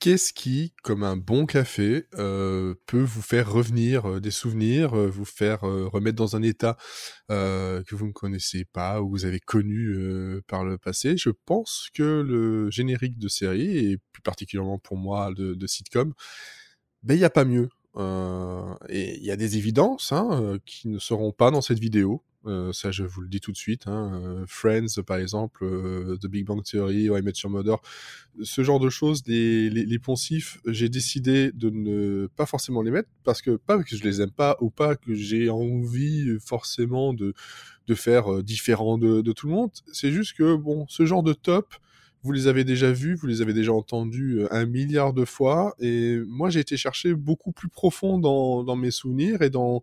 qu'est-ce qui, comme un bon café, euh, peut vous faire revenir euh, des souvenirs, euh, vous faire remettre dans un état que vous ne connaissez pas ou vous avez connu par le passé? Je pense que le générique de série, et plus particulièrement pour moi de, sitcom, ben il n'y a pas mieux. et il y a des évidences hein, qui ne seront pas dans cette vidéo. Euh, ça, je vous le dis tout de suite. Hein, euh, Friends, par exemple, euh, The Big Bang Theory, I Met Your Mother, ce genre de choses, les, les, poncifs, j'ai décidé de ne pas forcément les mettre parce que pas que je les aime pas ou pas que j'ai envie forcément de, de faire différent de, de tout le monde. C'est juste que bon, ce genre de top, vous les avez déjà vus, vous les avez déjà entendus euh, un milliard de fois, et moi j'ai été chercher beaucoup plus profond dans, mes souvenirs et dans,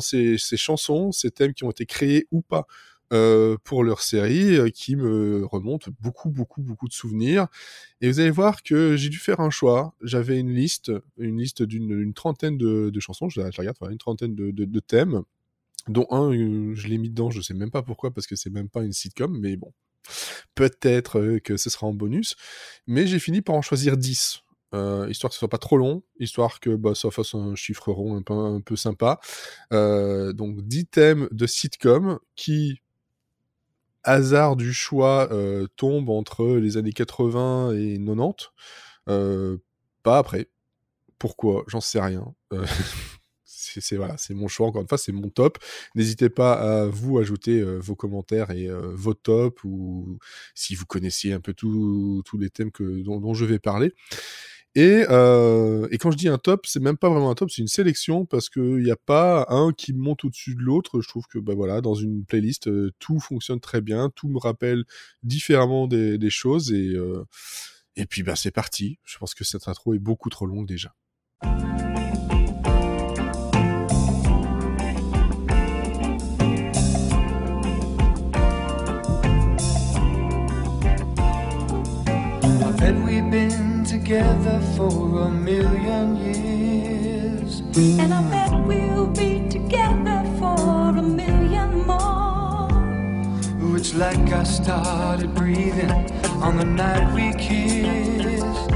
ces, chansons, ces thèmes qui ont été créés ou pas. Euh, pour leur série euh, qui me remonte beaucoup beaucoup beaucoup de souvenirs. Et vous allez voir que j'ai dû faire un choix. J'avais une liste une liste d'une trentaine de, chansons. Je, je regarde une trentaine de, thèmes dont un je l'ai mis dedans. Je sais même pas pourquoi parce que c'est même pas une sitcom mais bon Peut-être euh, que ce sera en bonus, mais j'ai fini par en choisir 10. Euh, histoire que ce soit pas trop long, histoire que bah, ça fasse un chiffre rond un peu, sympa. Euh, donc 10 thèmes de sitcom qui, hasard du choix, tombent entre les années 80 et 90. pas après. Pourquoi? J'en sais rien. c'est mon choix encore une fois, c'est mon top. N'hésitez pas à vous ajouter euh, vos commentaires et euh, vos tops ou si vous connaissiez un peu tous les thèmes que dont, je vais parler. Et, euh, et, quand je dis un top, c'est même pas vraiment un top, c'est une sélection parce qu'il n'y a pas un qui monte au-dessus de l'autre. Je trouve que bah dans une playlist, tout fonctionne très bien, tout me rappelle différemment des, choses et et puis bah c'est parti. Je pense que cette intro est beaucoup trop longue déjà. Together for a million years. And I bet we'll be together for a million more. It's like I started breathing on the night we kissed.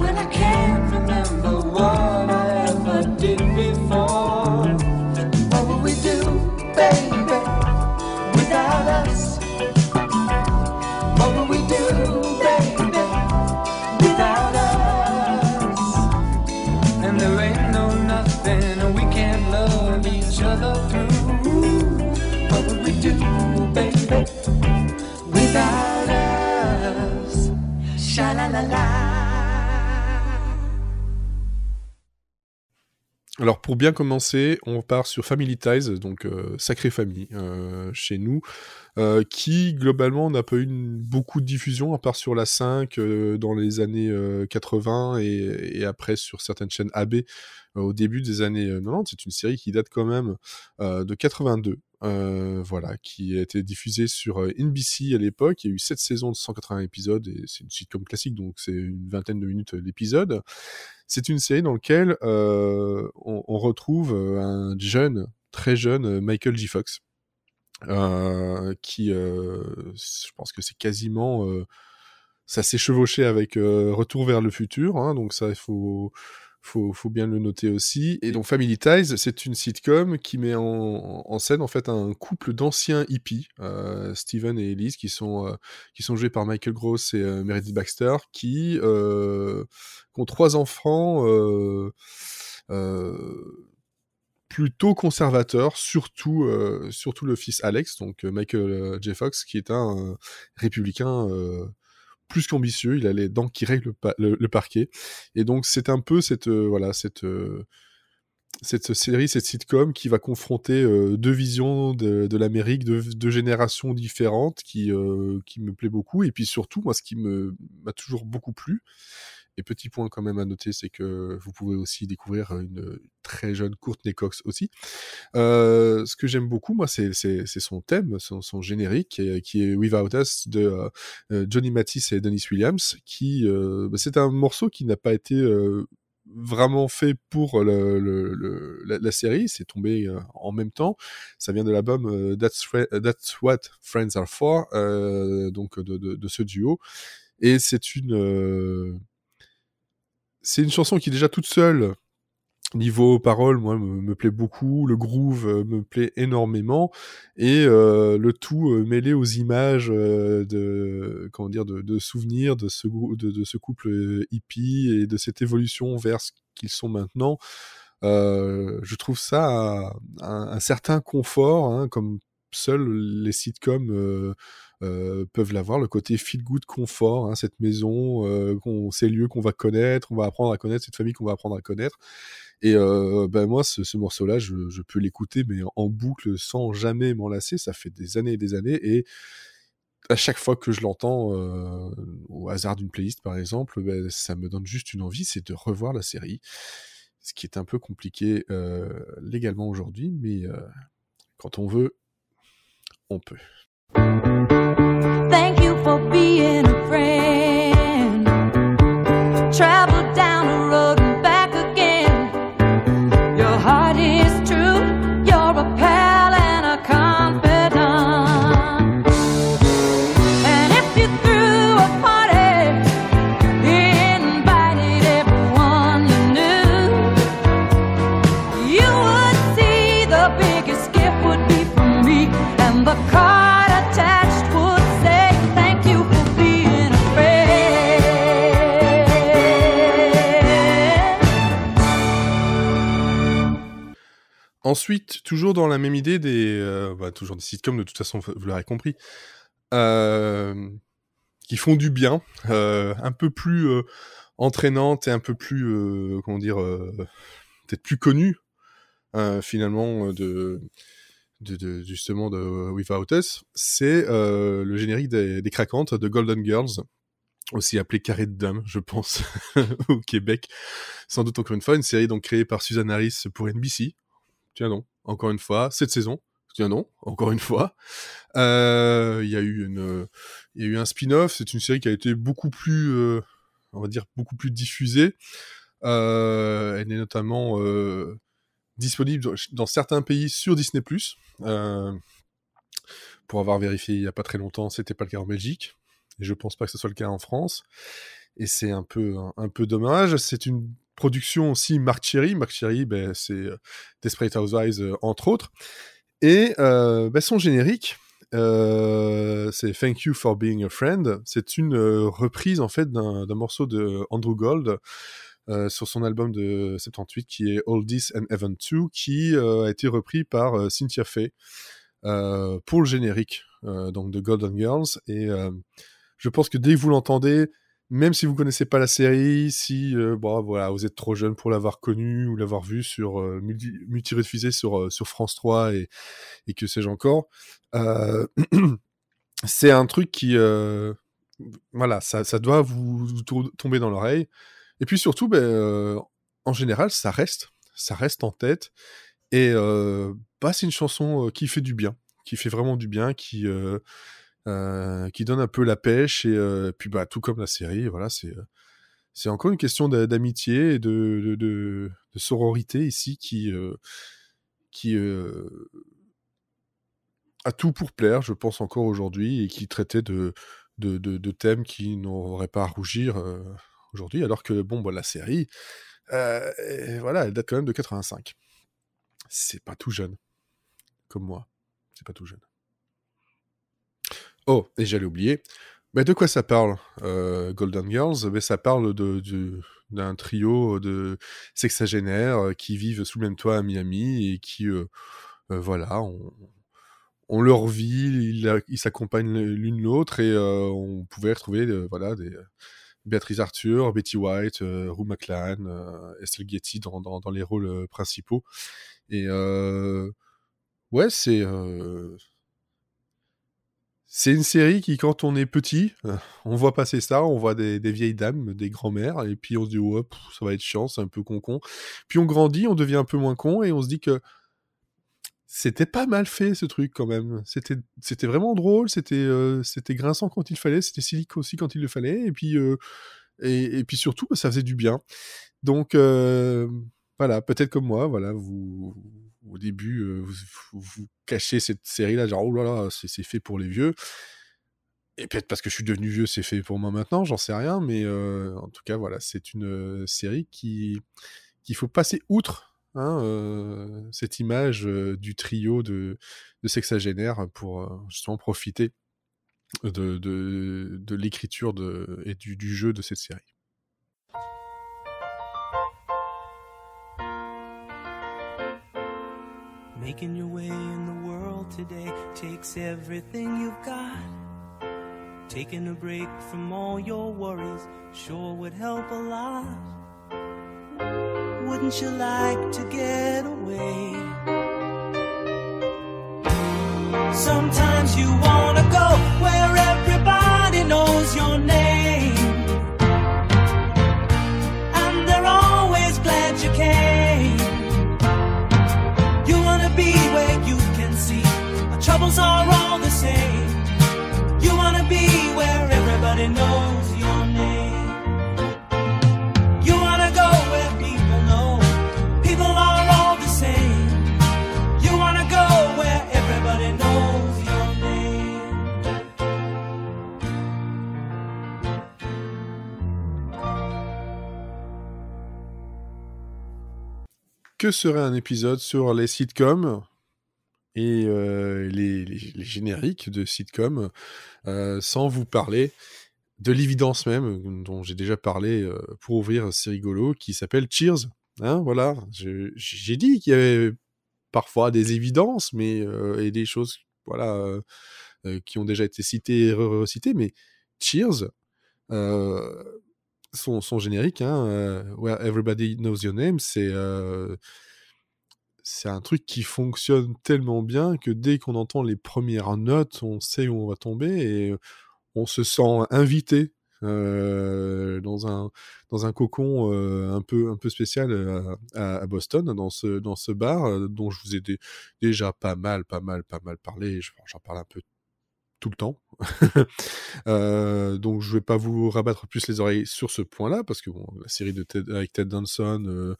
When I can't remember what Alors pour bien commencer, on part sur Family Ties, donc euh, Sacrée Famille euh, chez nous, euh, qui globalement n'a pas eu beaucoup de diffusion, à part sur la 5 dans les années 80 et, et, après sur certaines chaînes AB au début des années 90. C'est une série qui date quand même de 82. voilà, qui a été diffusée sur NBC à l'époque. Il y a eu 7 saisons de 180 épisodes et c'est une sitcom classique, donc c'est une vingtaine de minutes l'épisode. C'est une série dans laquelle euh, on, retrouve euh, un jeune, très jeune euh, Michael J. Fox, qui, je pense que c'est quasiment, ça s'est chevauché avec Retour vers le futur, hein, donc ça il faut faut, faut bien le noter aussi. Et donc Family Ties, c'est une sitcom qui met en, scène en fait un couple d'anciens hippies, euh, Steven et Elise, qui sont, euh, qui sont joués par Michael Gross et euh, Meredith Baxter, qui, ont trois enfants plutôt conservateurs, surtout, surtout le fils Alex, donc Michael J. Fox, qui est un républicain plus qu'ambitieux, il a les dents qui règlent le, parquet. Et donc c'est un peu cette euh, voilà cette euh, cette série, cette sitcom qui va confronter euh, deux visions de, l'Amérique, deux, deux, générations différentes, qui qui me plaît beaucoup. Et puis surtout, moi, ce qui m'a toujours beaucoup plu, et petit point quand même à noter, c'est que vous pouvez aussi découvrir une très jeune Courtney Cox aussi. Euh, ce que j'aime beaucoup, moi, c'est son thème, son, générique, qui est, Without Us de euh, Johnny Mathis et Dennis Williams, qui euh, bah, c'est un morceau qui n'a pas été vraiment fait pour la, série, c'est tombé en même temps. Ça vient de l'album That's, What Friends Are For, donc de, ce duo. Et c'est une c'est une chanson qui déjà toute seule Niveau paroles, moi, me, plaît beaucoup. Le groove euh, me plaît énormément. Et euh, le tout euh, mêlé aux images de, comment dire, de, souvenirs de ce, couple hippie et de cette évolution vers ce qu'ils sont maintenant. je trouve ça un, certain confort, hein, comme seuls les sitcoms peuvent l'avoir, le côté feel good confort, hein, cette maison, ces lieux qu'on va connaître, on va apprendre à connaître, cette famille qu'on va apprendre à connaître. Et euh, ben moi, ce, morceau-là, je, peux l'écouter, mais en boucle, sans jamais m'en lasser. Ça fait des années et des années. Et à chaque fois que je l'entends, euh, au hasard d'une playlist par exemple, ben, ça me donne juste une envie, c'est de revoir la série. Ce qui est un peu compliqué euh, légalement aujourd'hui, mais quand on veut, on peut. For being a friend. Toujours dans la même idée des, euh, bah, toujours des sitcoms de toute façon, vous l'aurez compris, euh, qui font du bien, euh, un peu plus entraînantes et un peu plus, comment dire, peut-être plus connues finalement de, de, justement de Without Us, c'est le générique des, craquantes de Golden Girls, aussi appelé Carré de Dames, je pense, au Québec. Sans doute encore une fois, une série donc créée par Suzanne Harris pour NBC, Tiens non, encore une fois, cette saison. Tiens non, encore une fois. Euh, il y a eu y a eu un spin-off. C'est une série qui a été beaucoup plus, euh, on va dire, beaucoup plus diffusée. Euh, elle est notamment disponible dans certains pays sur Disney+. pour avoir vérifié il y a pas très longtemps, c'était pas le cas en Belgique. Et je pense pas que ce soit le cas en France. Et c'est un peu, un peu dommage. C'est une production aussi Marc Cherry. Marc Cherry, ben, c'est euh, Desperate Housewives, euh, entre autres. Et euh, ben, son générique, c'est Thank You for Being a Friend. C'est une reprise en fait d'un morceau de Andrew Gold sur son album de 78 qui est All This and Even 2, qui a été repris par Cynthia Fay pour le générique donc de Golden Girls. Et je pense que dès que vous l'entendez, même si vous connaissez pas la série, si euh, bon, voilà, vous êtes trop jeune pour l'avoir connue ou l'avoir vue sur euh, multi, sur, euh, sur France 3 et, et que sais-je encore, euh, c'est un truc qui, voilà, ça, ça, doit vous, tomber dans l'oreille. Et puis surtout, ben, en général, ça reste, ça reste en tête. Et bah, c'est une chanson qui fait du bien, qui fait vraiment du bien, qui euh, qui donne un peu la pêche et euh, puis bah tout comme la série, voilà, c'est euh, c'est encore une question d'amitié et de, sororité ici qui qui a tout pour plaire, je pense encore aujourd'hui, et qui traitait de, de, de, thèmes qui n'auraient pas à rougir aujourd'hui, alors que bon, bah, la série, voilà, elle date quand même de 85. C'est pas tout jeune, comme moi, c'est pas tout jeune. Oh, et j'allais oublier. Mais de quoi ça parle, euh, Golden Girls? Mais Ça parle de, d'un trio de sexagénaires euh, qui vivent sous le même toit à Miami et qui, euh, voilà, on, leur vie, ils s'accompagnent l'une l'autre et on pouvait retrouver voilà, des, Béatrice Arthur, Betty White, Rue McLaren, Estelle Getty dans, dans, dans, les rôles principaux. Et ouais, c'est c'est une série qui, quand on est petit, euh, on voit passer ça, on voit des, vieilles dames, des grands-mères, et puis on se dit, ouais, ça va être chiant, c'est un peu con-con. Puis on grandit, on devient un peu moins con, et on se dit que c'était pas mal fait ce truc quand même. C'était, vraiment drôle, c'était, euh, c'était grinçant quand il fallait, c'était silique aussi quand il le fallait, et puis, euh, et, puis surtout, ça faisait du bien. Donc, voilà, peut-être comme moi, voilà, vous au début, vous, cachez cette série-là, genre, oh là là, c'est fait pour les vieux. et peut-être parce que je suis devenu vieux, c'est fait pour moi maintenant, j'en sais rien, mais en tout cas, voilà, c'est une série qui qu'il faut passer outre hein, cette image du trio de, de sexagénaires pour justement profiter de, l'écriture et du jeu de cette série. Making your way in the world today takes everything you've got. Taking a break from all your worries sure would help a lot. Wouldn't you like to get away? Sometimes you wanna go where everybody knows your name. All. You wanna be where everybody knows your name. You wanna go where people know people are all the same. You wanna go where everybody knows your name. Que serait un épisode sur les sitcoms et euh, les, génériques de sitcoms euh, sans vous parler de l'évidence même dont j'ai déjà parlé euh, pour ouvrir C'est rigolo qui s'appelle Cheers. Hein, voilà, j'ai dit qu'il y avait parfois des évidences mais et des choses voilà qui ont déjà été citées et recitées mais Cheers son, son générique hein, Where Everybody Knows Your Name c'est c'est un truc qui fonctionne tellement bien que dès qu'on entend les premières notes, on sait où on va tomber et on se sent invité euh, dans un dans un cocon euh, un peu un peu spécial euh, à, à Boston dans ce dans ce bar euh, dont je vous ai dé- déjà pas mal pas mal pas mal parlé. Je- J'en parle un peu tout le temps. Euh, donc je vais pas vous rabattre plus les oreilles sur ce point-là parce que bon, la série de Ted, avec Ted Danson euh,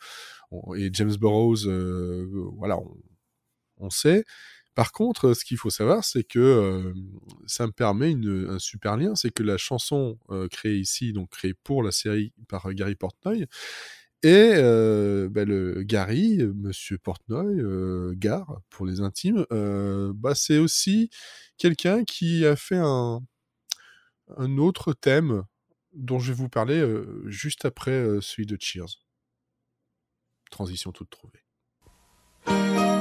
et James Burroughs, euh, voilà, on, on sait. Par contre, ce qu'il faut savoir, c'est que ça me permet un super lien, c'est que la chanson créée ici, donc créée pour la série par Gary Portnoy, et bah, le Gary, Monsieur Portnoy, euh, Gare pour les intimes, bah, c'est aussi quelqu'un qui a fait un, un autre thème dont je vais vous parler juste après celui de Cheers. Transition toute trouvée.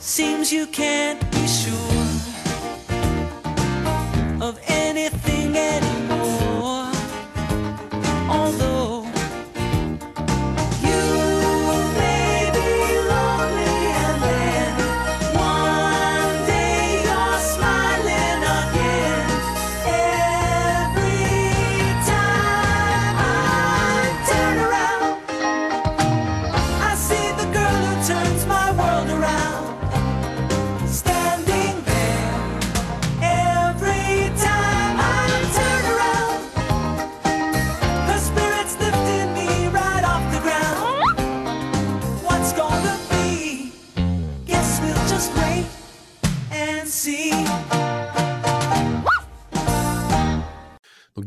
Seems you can't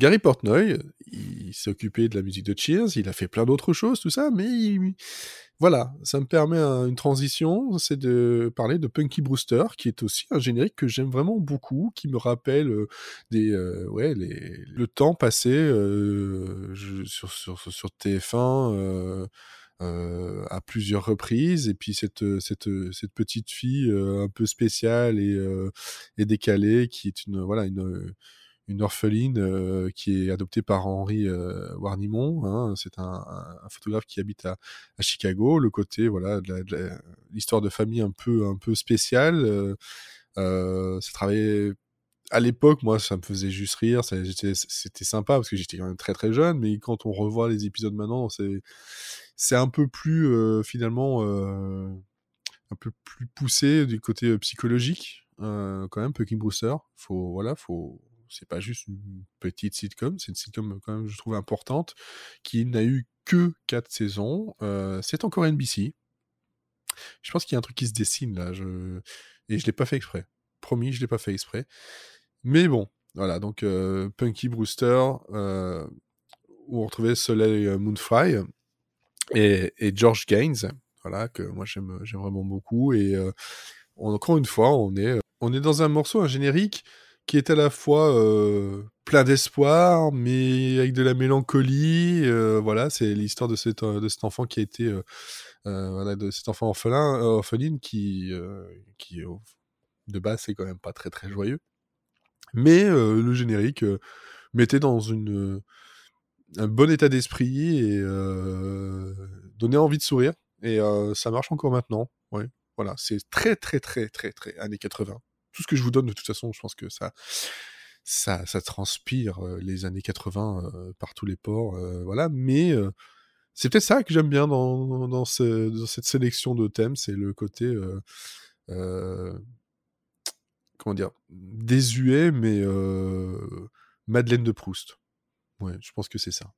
Gary Portnoy, il s'est occupé de la musique de Cheers, il a fait plein d'autres choses, tout ça, mais il- voilà, ça me permet un- une transition, c'est de parler de Punky Brewster, qui est aussi un générique que j'aime vraiment beaucoup, qui me rappelle euh, des, euh, ouais, le temps passé euh, sur, sur, sur TF1. euh, euh, à plusieurs reprises et puis cette petite fille un peu spéciale et et décalée qui est une voilà une une orpheline euh, qui est adoptée par Henri euh, Warnimont. Hein, c'est un, photographe qui habite à, Chicago. Le côté, voilà, de l'histoire de famille un peu, un peu spéciale. Euh, euh, ça travaillait à l'époque, moi, ça me faisait juste rire. C'était sympa parce que j'étais quand même très très jeune. Mais quand on revoit les épisodes maintenant, c'est un peu plus finalement un peu plus poussé du côté psychologique. quand même, Punky Brewster. Faut, voilà, faut, c'est pas juste une petite sitcom, c'est une sitcom quand même, je trouve, importante, qui n'a eu que quatre saisons. Euh, c'est encore NBC. Je pense qu'il y a un truc qui se dessine là, et je l'ai pas fait exprès. Promis, je l'ai pas fait exprès. Mais bon, voilà, donc euh, Punky Brewster, euh, où on retrouvait Soleil euh, Moonfry et, et George Gaines, voilà, que moi j'aime vraiment beaucoup. Et euh, encore une fois, on est dans un morceau, un générique qui est à la fois plein d'espoir, mais avec de la mélancolie. voilà, c'est l'histoire de, cet, enfant qui a été, euh, de cet enfant orphelin, euh, orpheline qui, de base, c'est quand même pas très très joyeux. Mais le générique mettait dans un bon état d'esprit et donnait envie de sourire. Et ça marche encore maintenant. Ouais. Voilà, c'est très très très très très années 80. Tout ce que je vous donne de toute façon, je pense que ça ça, ça transpire les années 80 euh, par tous les ports. voilà, mais c'est peut-être ça que j'aime bien dans, dans, ce- dans cette sélection de thèmes, c'est le côté comment dire désuet, mais Madeleine de Proust. Ouais, je pense que c'est ça.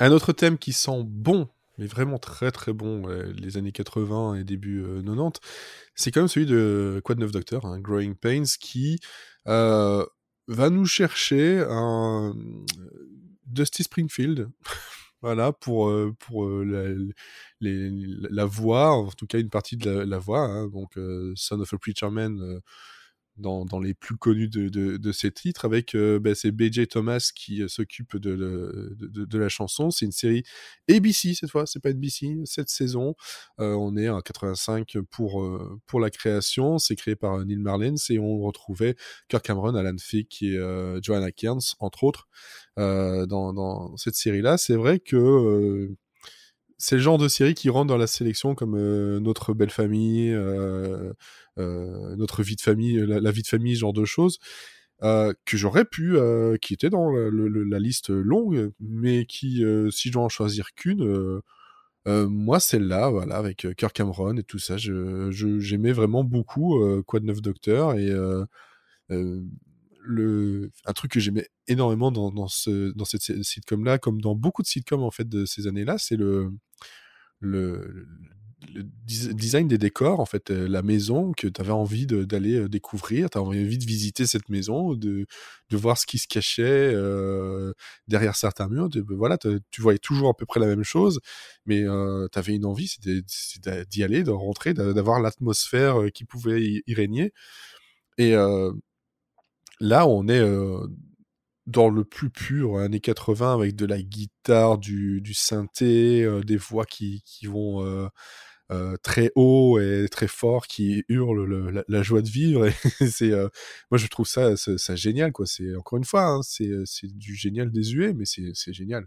Un autre thème qui sent bon, mais vraiment très très bon, euh, les années 80 et début euh, 90, c'est quand même celui de Quad 9 Doctor, hein, Growing Pains, qui euh, va nous chercher un Dusty Springfield, voilà, pour, euh, pour euh, la, voix, en tout cas une partie de la, voix, hein, donc euh, Son of a Preacher Man, euh, dans, les plus connus de, de, ces titres, avec euh, bah, c'est B.J. Thomas qui euh, s'occupe de, de, la chanson. C'est une série ABC cette fois, c'est pas NBC, cette saison. Euh, on est en 85 pour, euh, pour la création. C'est créé par Neil Marlens et on retrouvait Kirk Cameron, Alan Thicke et Joanna Kearns, entre autres, dans, cette série-là. C'est vrai que c'est le genre de série qui rentre dans la sélection comme euh, Notre belle famille, euh, euh, Notre vie de famille, la, vie de famille, ce genre de choses, que j'aurais pu, qui était dans la liste longue, mais qui, si je dois en choisir qu'une, moi celle-là, voilà, avec Kirk Cameron et tout ça, je, je- j'aimais vraiment beaucoup Quad 9 Docteur et un truc que j'aimais énormément dans, dans, ce, dans cette sit- sitcom-là, comme dans beaucoup de sitcoms en fait de ces années-là, c'est le, design des décors, en fait, euh, la maison que tu avais envie d'aller euh, découvrir, tu avais envie de visiter cette maison, de, voir ce qui se cachait euh, derrière certains murs. de- voilà, tu voyais toujours à peu près la même chose, mais tu avais une envie, c'était d'y aller, de rentrer, d'a- d'avoir l'atmosphère euh, qui pouvait y, régner. Et euh, là, on est dans le plus pur, années 80, avec de la guitare, du, du synthé, des voix qui, qui vont très haut et très fort, qui hurlent le- la, joie de vivre. C'est, moi, je trouve ça, génial, quoi. C'est encore une fois, hein, c'est, c'est du génial désuet, mais c'est, c'est génial.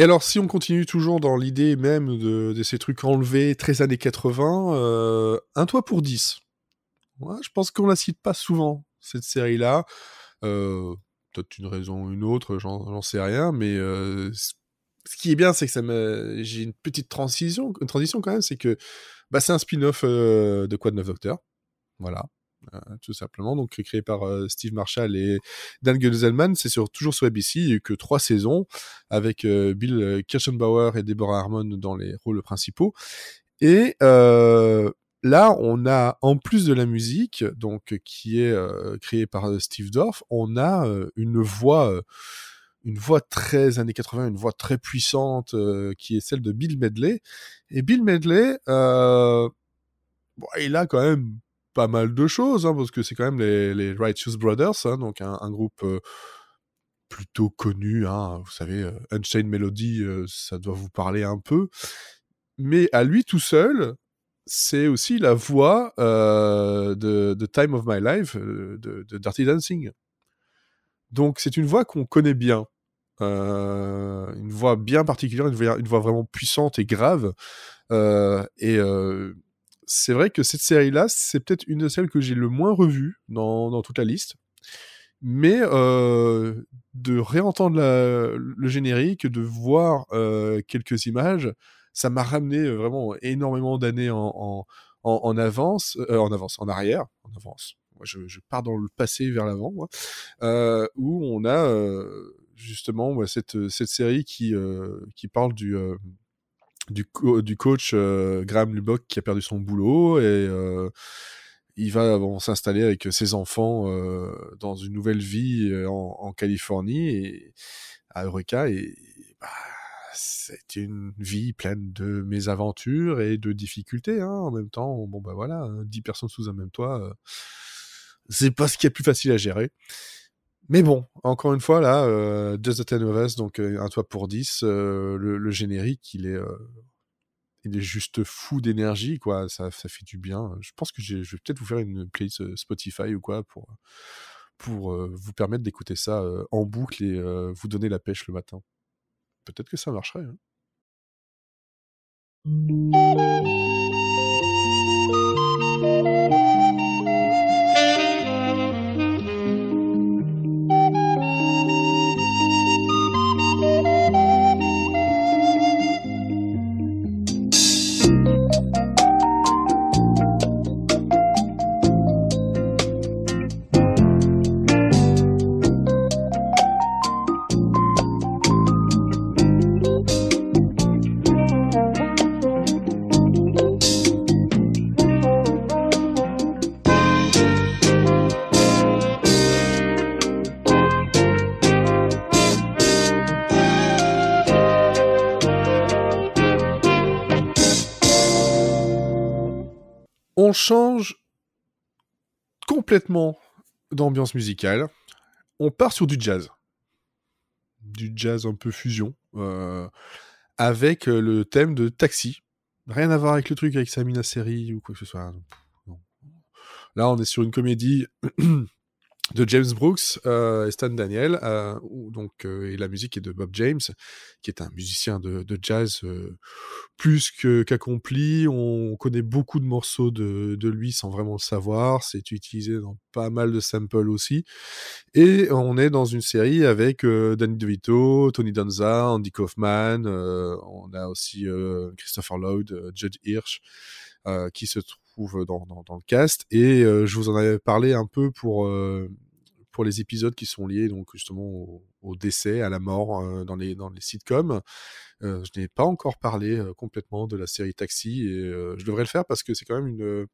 Et alors, si on continue toujours dans l'idée même de, de ces trucs enlevés, très années 80, euh, Un toit pour 10. Ouais, je pense qu'on la cite pas souvent, cette série-là. Euh, Peut-être une raison ou une autre, j'en sais rien, mais euh, ce qui est bien, c'est que j'ai une petite transition, une transition quand même, c'est que bah, c'est un spin-off de Quad 9 Docteur. Voilà. Euh, tout simplement, donc créé par euh, Steve Marshall et Dan Gelselman, c'est sur, toujours sur ABC, il y a eu que trois saisons, avec euh, Bill euh, Kirchenbauer et Deborah Harmon dans les rôles principaux. Et euh, là, on a, en plus de la musique, donc qui est euh, créée par euh, Steve Dorff, on a euh, une voix, euh, une voix très années 80, une voix très puissante, euh, qui est celle de Bill Medley. Et Bill Medley, euh, bon, il a quand même pas mal de choses, hein, parce que c'est quand même les, Righteous Brothers, hein, donc un, groupe euh, plutôt connu, hein, vous savez, euh, Unchained Melody, euh, ça doit vous parler un peu. Mais à lui tout seul, c'est aussi la voix euh, de, Time of My Life de, Dirty Dancing. Donc c'est une voix qu'on connaît bien. Une voix bien particulière, une voix, une voix vraiment puissante et grave. Et c'est vrai que cette série-là, c'est peut-être une de celles que j'ai le moins revues dans, dans toute la liste. Mais euh, de réentendre le générique, de voir euh, quelques images, ça m'a ramené vraiment énormément d'années en, en, en, avance, euh, en avance, en arrière, en avance. Moi, je, pars dans le passé vers l'avant, euh, où on a euh, justement cette, cette série qui, euh, qui parle du, euh, du, du coach euh, Graham Lubbock qui a perdu son boulot et euh, il va s'installer avec ses enfants euh, dans une nouvelle vie en, Californie et à Eureka et bah, c'est une vie pleine de mésaventures et de difficultés hein, en même temps bon bah voilà hein, 10 personnes sous un même toit c'est pas ce qui est plus facile à gérer mais bon, encore une fois, là, euh, Just the donc euh, un toit pour 10, euh, le, générique, il est, euh, il est juste fou d'énergie, quoi. Ça, ça fait du bien. Je pense que je vais peut-être vous faire une playlist Spotify ou quoi pour, pour vous permettre d'écouter ça en boucle et vous donner la pêche le matin. Peut-être que ça marcherait. hein. On complètement d'ambiance musicale. On part sur du jazz. Du jazz un peu fusion. euh, avec euh, le thème de Taxi. Rien à voir avec le truc avec Samina Seri ou quoi que ce soit. Non. Là, on est sur une comédie de James Brooks euh, et Stan Daniel, euh, donc, euh, et la musique est de Bob James, qui est un musicien de, de jazz plus qu'accompli. On connaît beaucoup de morceaux de, de lui sans vraiment le savoir. C'est utilisé dans pas mal de samples aussi. Et on est dans une série avec Danny DeVito, Tony Danza, Andy Kaufman. on a aussi Christopher Lloyd, Judd Hirsch, qui se trouve dans, le cast. Et euh, je vous en avais parlé un peu pour euh, pour les épisodes qui sont liés donc justement au, décès, à la mort euh, dans les dans les sitcoms. Euh, je n'ai pas encore parlé euh, complètement de la série Taxi et euh, je devrais le faire parce que c'est quand même une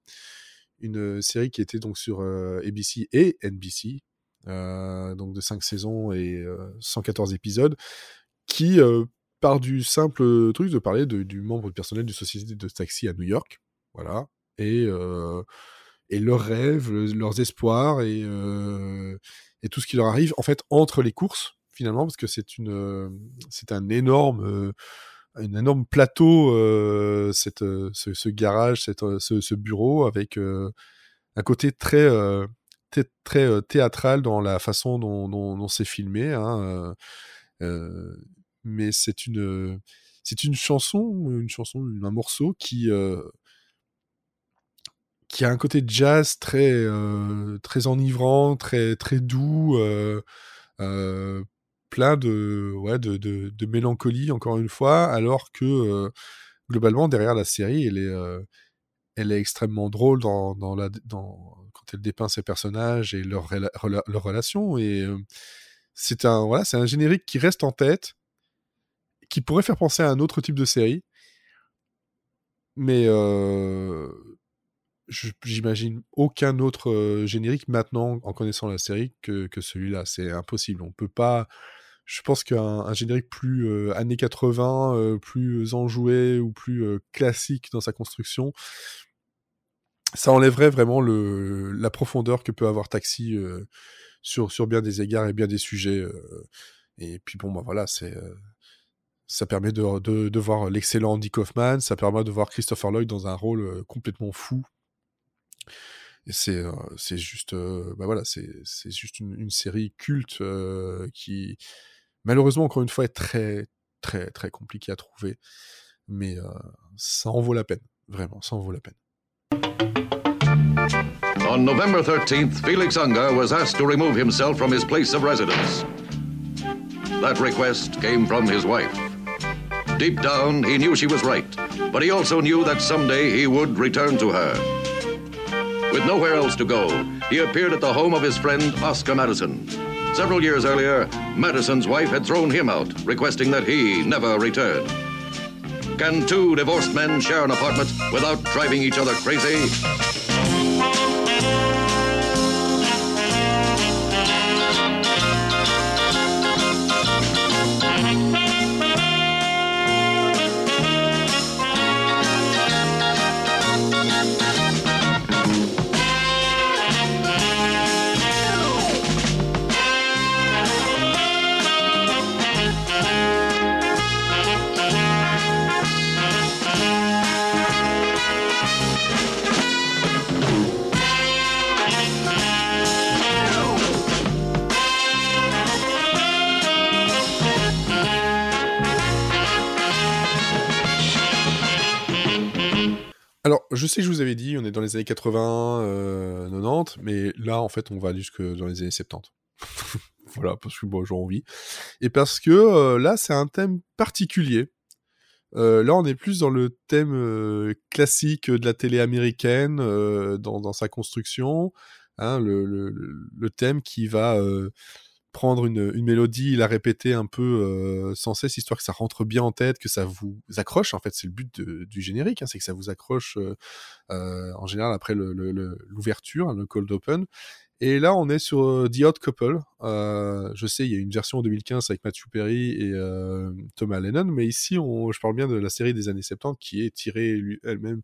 une série qui était donc sur euh, ABC et NBC, euh, donc de 5 saisons et euh, 114 épisodes, qui euh, part du simple truc de parler du membre du personnel d'une société de taxi à New York, voilà, et, et leurs rêves, le- leurs espoirs et, et tout ce qui leur arrive, en fait, entre les courses, finalement, parce que c'est une, c'est un énorme, un énorme plateau, cette, ce, garage, cette, ce, bureau, avec un côté très, très, théâtral dans la façon dont, dont, dont c'est filmé. Hein, mais c'est une c'est une chanson, une chanson, un morceau qui qui a un côté jazz très euh, très enivrant, très très doux, euh, euh, plein de ouais de, de, mélancolie encore une fois, alors que globalement derrière la série, elle est elle est extrêmement drôle dans, dans quand elle dépeint ses personnages et leurs rela- rela- leurs relations et c'est un voilà un générique qui reste en tête qui pourrait faire penser à un autre type de série. Mais j'imagine aucun autre euh, générique maintenant en connaissant la série que, celui-là c'est impossible on peut pas je pense qu'un un générique plus euh, années 80 euh, plus enjoué ou plus euh, classique dans sa construction ça enlèverait vraiment la profondeur que peut avoir Taxi euh, sur, bien des égards et bien des sujets. euh. et puis bon, bah voilà, c'est euh, ça permet de, de, voir l'excellent Andy Kaufman, ça permet de voir Christopher Lloyd dans un rôle euh, complètement fou. Et c'est euh, c'est juste, euh, bah voilà, c'est c'est juste une, une série culte euh, qui, malheureusement, encore une fois, est très, très, très compliquée à trouver. Mais ça en vaut la peine, vraiment, ça en vaut la peine. On November 13th, Felix Unger was asked to remove himself from his place of residence. That request came from his wife. Deep down, he knew she was right, but he also knew that someday he would return to her. With nowhere else to go, he appeared at the home of his friend Oscar Madison. Several years earlier, Madison's wife had thrown him out, requesting that he never return. Can two divorced men share an apartment without driving each other crazy? Alors, je vous avais dit, on est dans les années 80, euh, 90, mais là, en fait, on va jusque dans les années 70. voilà, parce que bon, j'ai envie. Et parce que euh, là, c'est un thème particulier. Euh, là, on est plus dans le thème euh, classique de la télé américaine, dans, sa construction. Hein, le, thème qui va prendre une, une mélodie, la répéter un peu euh, sans cesse, histoire que ça rentre bien en tête, que ça vous accroche. En fait, c'est le but du générique, hein, c'est que ça vous accroche euh, euh, en général après le- le- le- l'ouverture, hein, le cold open. Et là, on est sur euh, The Odd Couple. Euh, je sais, il y a une version en 2015 avec Matthew Perry et euh, Thomas Lennon, mais ici, je parle bien de la série des années 70 qui est tirée elle-même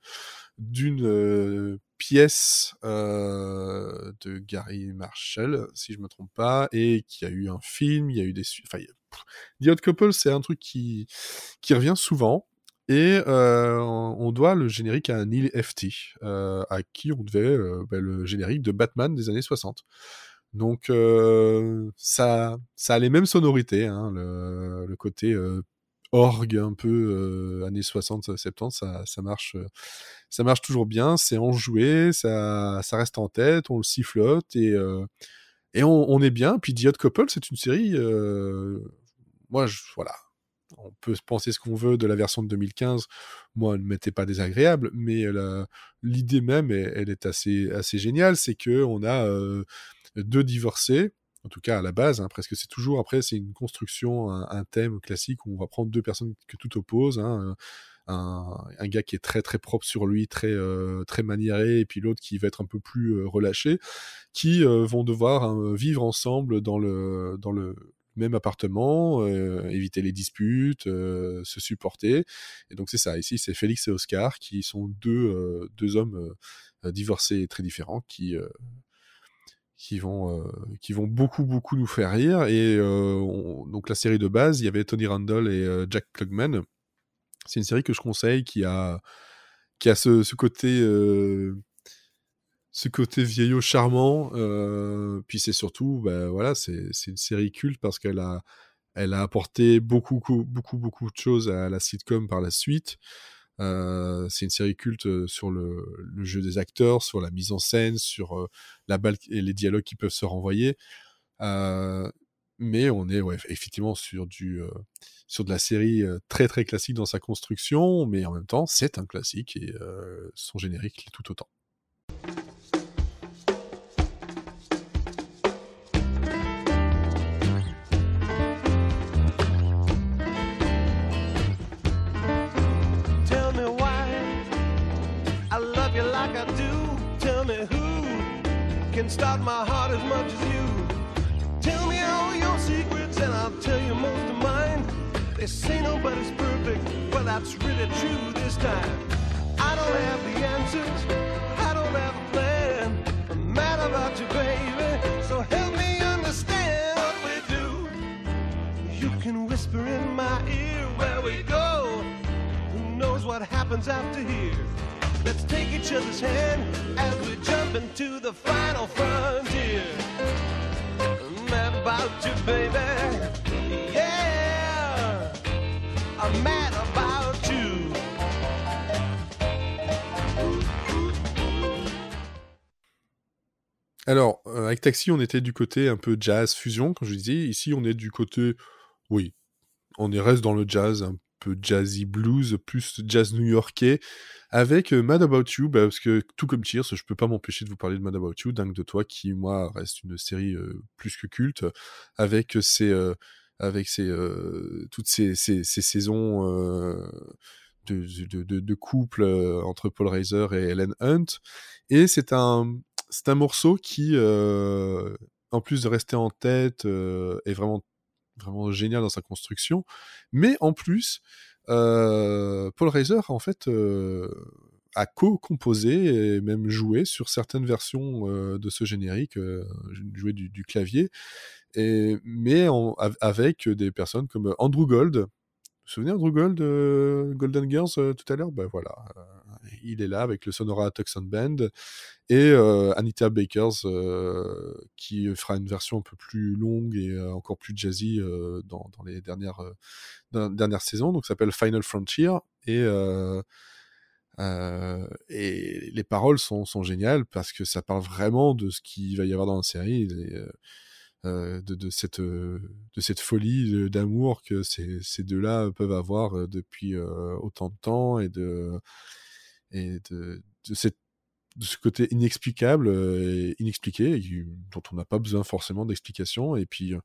d'une pièce de Gary Marshall, si je me trompe pas, et qui a eu un film, il y a eu des... Enfin. The Odd Couple, c'est un truc qui revient souvent. Et euh, on doit le générique à Neil Hefti, euh, à qui on devait euh, bah, le générique de Batman des années 60. Donc euh, ça, ça a les mêmes sonorités, hein, le, côté orgue un peu années 60-70, ça, marche, ça marche toujours bien, c'est enjoué, ça, ça reste en tête, on le sifflote et, et on, est bien. Puis The Odd Couple, c'est une série, moi, voilà, on peut penser ce qu'on veut de la version de 2015. Moi, elle ne m'était pas désagréable, mais l'idée même, elle, est assez, géniale. C'est que on a euh, deux divorcés, en tout cas à la base, hein, presque c'est toujours après, c'est une construction, un, thème classique où on va prendre deux personnes que tout oppose. hein, un, gars qui est très très propre sur lui, très euh, très maniéré, et puis l'autre qui va être un peu plus euh, relâché, qui vont devoir hein, vivre ensemble dans le dans le même appartement, euh, éviter les disputes, euh, se supporter. Et donc c'est ça. Ici, c'est Félix et Oscar qui sont deux euh, deux hommes divorcés très différents qui qui vont qui vont beaucoup beaucoup nous faire rire. Et on- donc la série de base, il y avait Tony Randall et Jack Klugman. C'est une série que je conseille qui a qui a ce, ce côté ce côté vieillot charmant. euh, puis c'est surtout, bah, voilà, c'est une série culte parce qu'elle a elle a apporté beaucoup, beaucoup, beaucoup, de choses à la sitcom par la suite. Euh, c'est une série culte euh, sur le, jeu des acteurs, sur la mise en scène, sur la balle et les dialogues qui peuvent se renvoyer. Mais on est ouais, effectivement sur du sur de la série très très classique dans sa construction, mais en même temps c'est un classique et son générique l'est tout autant. Start my heart as much as you. Tell me all your secrets and I'll tell you most of mine. They say nobody's perfect, well that's really true this time. I don't have the answers, I don't have a plan. I'm mad about you, baby, so help me understand what we do. You can whisper in my ear where we go. Who knows what happens after here? Let's take each other's hand as we jump into the final frontier. Mad about you, baby. Yeah, I'm mad about you. Alors, euh, avec Taxi, on était du côté un peu jazz fusion, comme je disais. Ici, on est du côté, oui, on est reste dans le jazz, un peu jazzy blues, plus jazz new-yorkais, avec euh, Mad About You, bah, parce que tout comme Cheers, je peux pas m'empêcher de vous parler de Mad About You, Dingue de toi, qui, moi, reste une série euh, plus que culte, avec ses, euh, avec ses, toutes ces, ces, saisons de, couple entre Paul Reiser et Ellen Hunt. Et c'est un, c'est un morceau qui, en plus de rester en tête, est vraiment, vraiment génial dans sa construction. Mais en plus, euh, Paul Reiser, en fait, euh, a co-composé et même joué sur certaines versions euh, de ce générique, joué du, clavier, et, mais en- av- avec des personnes comme Andrew Gold. Vous vous souvenez Andrew Gold, Golden Girls, tout à l'heure? Ben voilà, il est là avec le Sonora Tucson Band et euh, Anita Bakers euh, qui fera une version un peu plus longue et euh, encore plus jazzy dans, dans les dernières, dernières saisons, donc ça s'appelle Final Frontier et, et les paroles sont, sont géniales parce que ça parle vraiment de ce qu'il va y avoir dans la série, de, de, cette, de cette folie d'amour que ces, ces deux-là peuvent avoir depuis autant de temps et de, et de, cette de ce côté inexplicable euh, et inexpliqué, dont on n'a pas besoin forcément d'explication. Et puis, euh,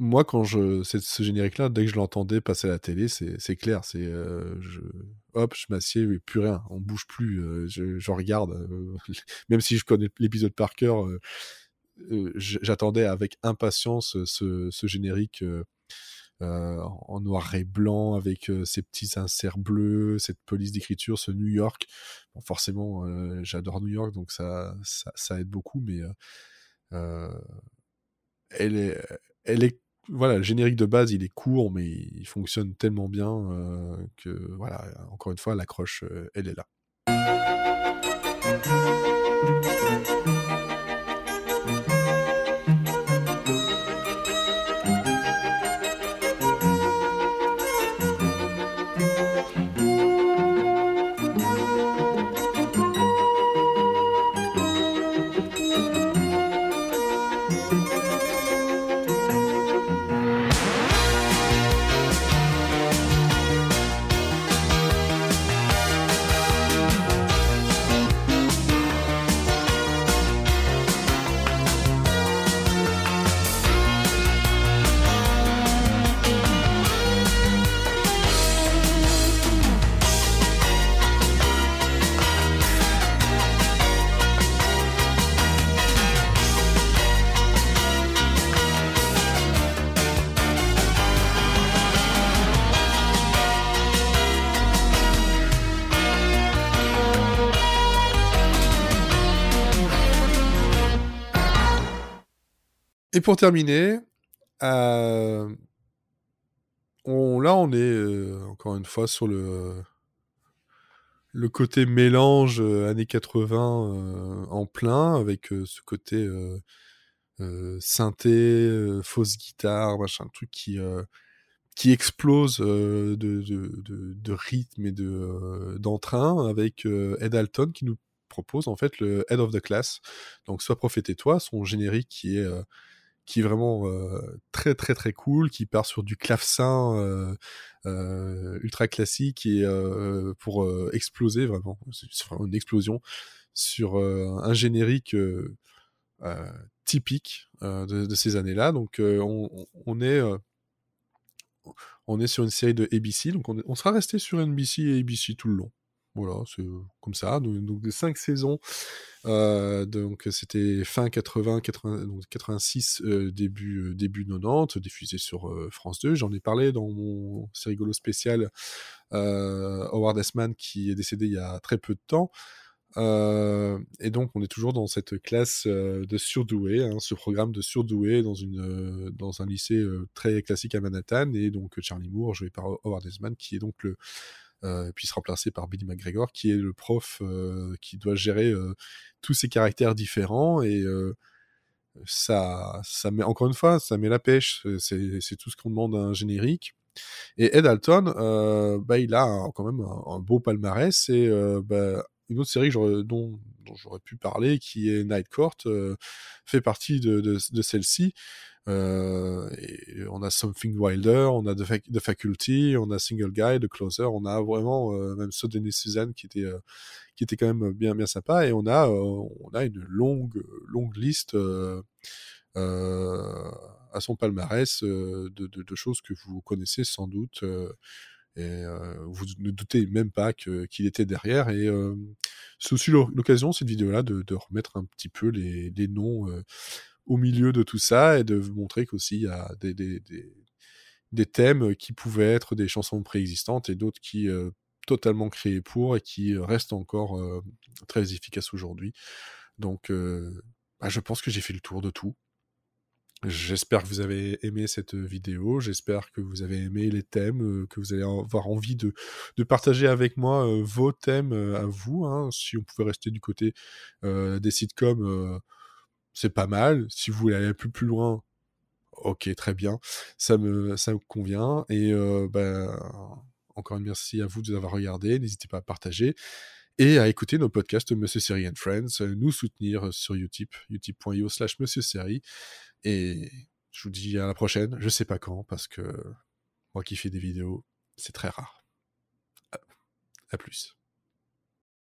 moi, quand je ce générique-là, dès que je l'entendais passer à la télé, c'est clair. C'est euh, je hop, je m'assieds, et plus rien, on bouge plus. je, regarde, même si je connais l'épisode par cœur, j'attendais avec impatience ce, ce générique. Euh, en noir et blanc avec euh, ces petits inserts bleus, cette police d'écriture, ce New York. Forcément, euh, j'adore New York, donc ça, ça, ça aide beaucoup, mais euh, elle est, elle est, voilà, le générique de base, il est court, mais il fonctionne tellement bien que, voilà, encore une fois, l'accroche, elle est là. Et pour terminer, euh, on, là, on est euh, encore une fois sur le, le côté mélange euh, années 80 euh, en plein, avec ce côté synthé, fausse guitare, machin, un truc qui qui explose de, de, de, de rythme et de d'entrain avec Ed Alton qui nous propose en fait le Head of the Class. Donc soit Prophète et toi, son générique qui est qui est vraiment euh, très très très cool, qui part sur du clavecin euh, euh, ultra classique et euh, pour euh, exploser vraiment, c'est vraiment une explosion sur euh, un générique typique de, de ces années-là. Donc on, on- est on est sur une série de ABC, donc on, on sera resté sur NBC et ABC tout le long. Voilà, c'est euh, comme ça. Donc, des cinq saisons. Euh, donc c'était fin 80, 80 donc 86, euh, début euh, début 90, diffusé sur France 2. J'en ai parlé dans mon c'est rigolo spécial Howard Esman qui est décédé il y a très peu de temps. Et donc on est toujours dans cette classe de surdoués, hein, ce programme de surdoués dans une dans un lycée très classique à Manhattan et donc Charlie Moore joué par Howard Esman qui est donc le euh, puis sera remplacé par Billy McGregor qui est le prof euh, qui doit gérer euh, tous ces caractères différents et ça ça met encore une fois ça met la pêche c'est tout ce qu'on demande à un générique et Ed Alton, bah, il a quand même un, beau palmarès et bah, une autre série dont, dont j'aurais pu parler, qui est Night Court, fait partie de, de celle-ci. Euh, on a Something Wilder, on a The, Fac- The Faculty, on a Single Guy, The Closer, on a vraiment euh, même Suddenly Susan qui était euh, qui était quand même bien bien sympa et on a on a une longue longue liste à son palmarès de, de, de choses que vous connaissez sans doute et vous ne doutez même pas qu'il était derrière. Et c'est aussi l'o- l'occasion cette vidéo là de, de remettre un petit peu les, les noms au milieu de tout ça et de montrer qu'aussi il y a des, des, des, thèmes qui pouvaient être des chansons préexistantes et d'autres qui euh, totalement créées pour et qui restent encore euh, très efficaces aujourd'hui donc euh, bah, je pense que j'ai fait le tour de tout J'espère que vous avez aimé cette vidéo, j'espère que vous avez aimé les thèmes, euh, que vous allez avoir envie de, de partager avec moi euh, vos thèmes euh, à vous. hein. Si on pouvait rester du côté euh, des sitcoms, euh, c'est pas mal. Si vous voulez aller plus plus loin, ok, très bien, ça me, convient. Et euh, ben, encore une merci à vous de nous avoir regardé, n'hésitez pas à partager et à écouter nos podcasts Monsieur Série and Friends, nous soutenir sur Utip, utip.io slash Monsieur Série. Et je vous dis à la prochaine, je sais pas quand, parce que moi qui fais des vidéos, c'est très rare. À plus.